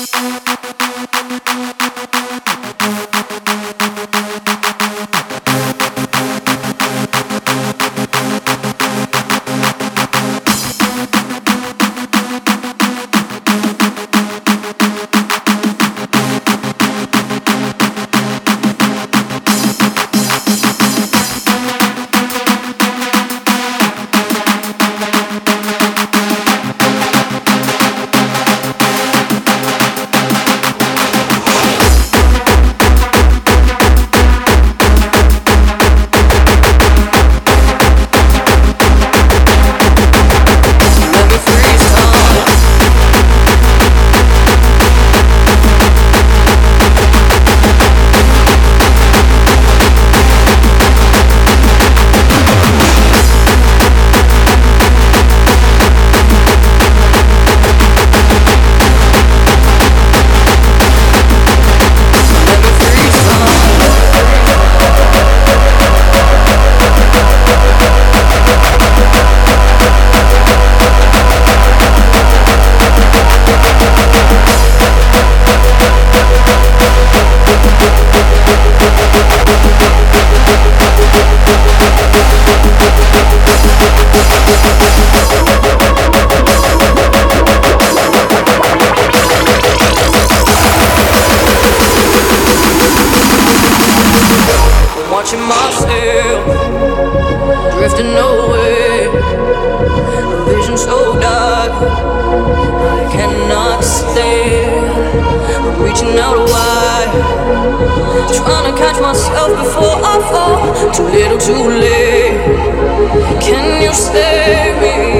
Thank you. working out why. Trying to catch myself before I fall. Too little, too late. Can you save me?